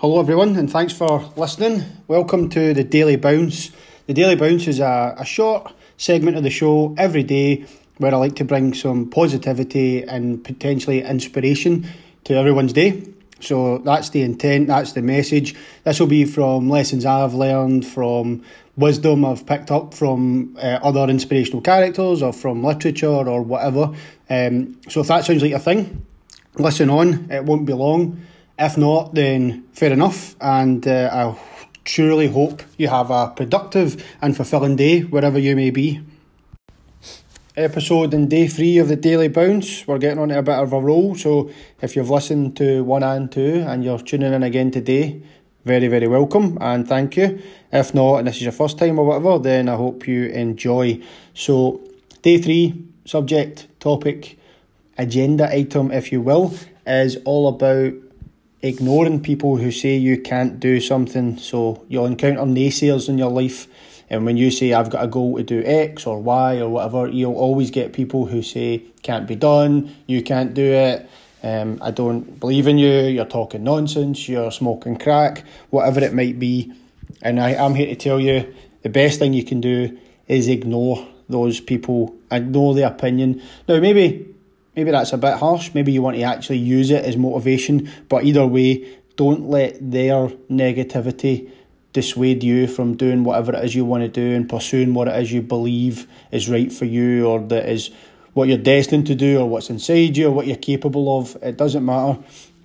Hello, everyone, and thanks for listening. Welcome to the Daily Bounce. The Daily Bounce is a, a short segment of the show every day where I like to bring some positivity and potentially inspiration to everyone's day. So that's the intent, that's the message. This will be from lessons I've learned, from wisdom I've picked up from uh, other inspirational characters or from literature or whatever. Um, so if that sounds like a thing, listen on, it won't be long. If not, then fair enough. And uh, I truly hope you have a productive and fulfilling day wherever you may be. Episode in day three of the Daily Bounce. We're getting on a bit of a roll. So if you've listened to one and two and you're tuning in again today, very, very welcome and thank you. If not, and this is your first time or whatever, then I hope you enjoy. So, day three, subject, topic, agenda item, if you will, is all about ignoring people who say you can't do something. So you'll encounter naysayers in your life, and when you say I've got a goal to do X or Y or whatever, you'll always get people who say can't be done, you can't do it. Um, I don't believe in you. You're talking nonsense. You're smoking crack, whatever it might be. And I, I'm here to tell you the best thing you can do is ignore those people, ignore their opinion. Now, maybe maybe that's a bit harsh. Maybe you want to actually use it as motivation, but either way, don't let their negativity dissuade you from doing whatever it is you want to do and pursuing what it is you believe is right for you or that is what you're destined to do or what's inside you or what you're capable of. It doesn't matter.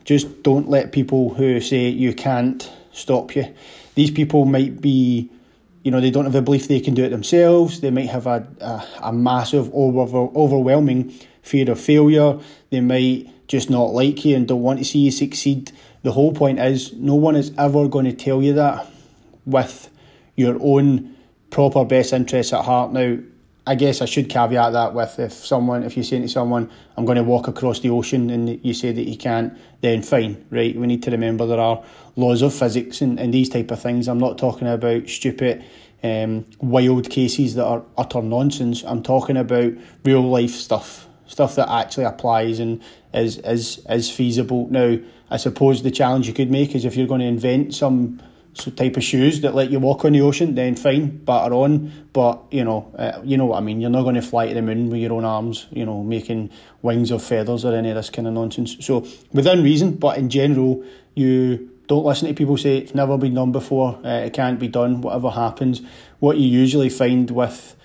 Just don't let people who say you can't stop you. These people might be, you know, they don't have a belief they can do it themselves. They might have a, a, a massive, over, overwhelming fear of failure. They might just not like you and don't want to see you succeed. The whole point is no one is ever going to tell you that with your own proper best interests at heart. Now, I guess I should caveat that with if someone, if you're saying to someone, I'm going to walk across the ocean and you say that you can't, then fine, right? We need to remember there are laws of physics and, and these type of things. I'm not talking about stupid, um, wild cases that are utter nonsense. I'm talking about real life stuff, stuff that actually applies and is, is, is feasible. Now, I suppose the challenge you could make is if you're going to invent some so type of shoes that let you walk on the ocean, then fine, batter on. But you know, uh, you know what I mean. You're not going to fly to the moon with your own arms, you know, making wings of feathers or any of this kind of nonsense. So within reason, but in general, you don't listen to people say it's never been done before. Uh, it can't be done. Whatever happens, what you usually find with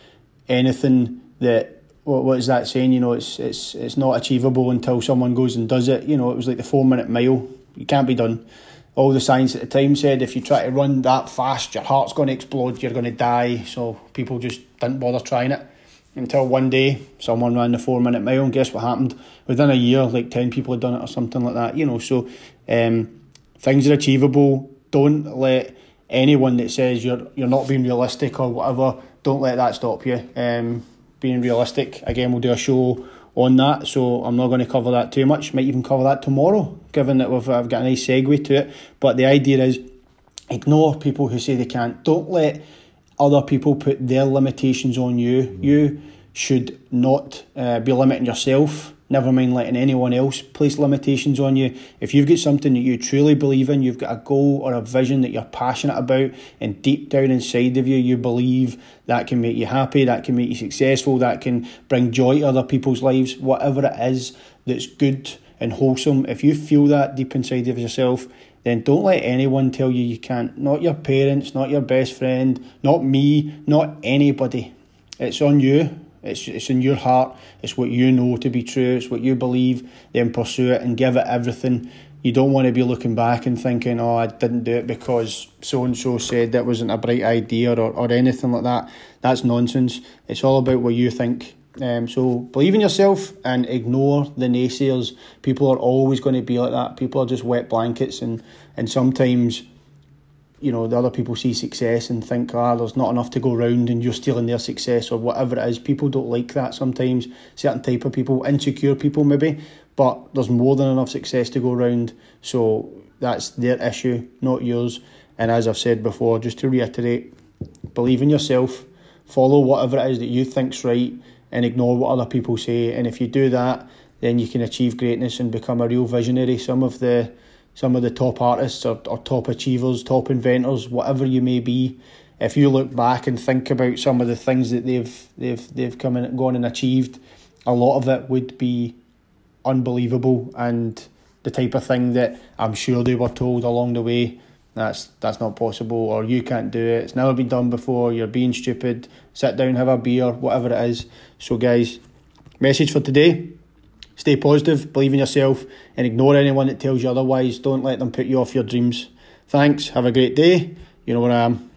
anything that what, what is that saying? You know, it's it's it's not achievable until someone goes and does it. You know, it was like the four minute mile. It can't be done all the science at the time said if you try to run that fast, your heart's going to explode, you're going to die. So people just didn't bother trying it until one day someone ran the four minute mile, and guess what happened? Within a year, like 10 people had done it or something like that, you know. So um, things are achievable. Don't let anyone that says you're you're not being realistic or whatever, don't let that stop you. Um, being realistic, again, we'll do a show on that, so I'm not going to cover that too much. Might even cover that tomorrow, given that we've I've got a nice segue to it. But the idea is ignore people who say they can't. Don't let other people put their limitations on you. You should not uh, be limiting yourself never mind letting anyone else place limitations on you. If you've got something that you truly believe in, you've got a goal or a vision that you're passionate about, and deep down inside of you, you believe that can make you happy, that can make you successful, that can bring joy to other people's lives, whatever it is that's good and wholesome, if you feel that deep inside of yourself, then don't let anyone tell you you can't. Not your parents, not your best friend, not me, not anybody. It's on you it's, it's in your heart. It's what you know to be true. It's what you believe. Then pursue it and give it everything. You don't want to be looking back and thinking, oh, I didn't do it because so and so said that wasn't a bright idea or, or anything like that. That's nonsense. It's all about what you think. Um, so believe in yourself and ignore the naysayers. People are always going to be like that. People are just wet blankets, and, and sometimes you know the other people see success and think ah there's not enough to go round and you're stealing their success or whatever it is. People don't like that sometimes. Certain type of people insecure people maybe but there's more than enough success to go round. So that's their issue not yours. And as I've said before just to reiterate believe in yourself follow whatever it is that you think's right and ignore what other people say. And if you do that then you can achieve greatness and become a real visionary. Some of the some of the top artists or, or top achievers, top inventors, whatever you may be, if you look back and think about some of the things that they've they've they've come and gone and achieved, a lot of it would be unbelievable and the type of thing that I'm sure they were told along the way that's that's not possible or you can't do it. It's never been done before. You're being stupid. Sit down have a beer whatever it is. So guys message for today stay positive believe in yourself and ignore anyone that tells you otherwise. Don't let them put you off your dreams. Thanks. Have a great day. You know where I am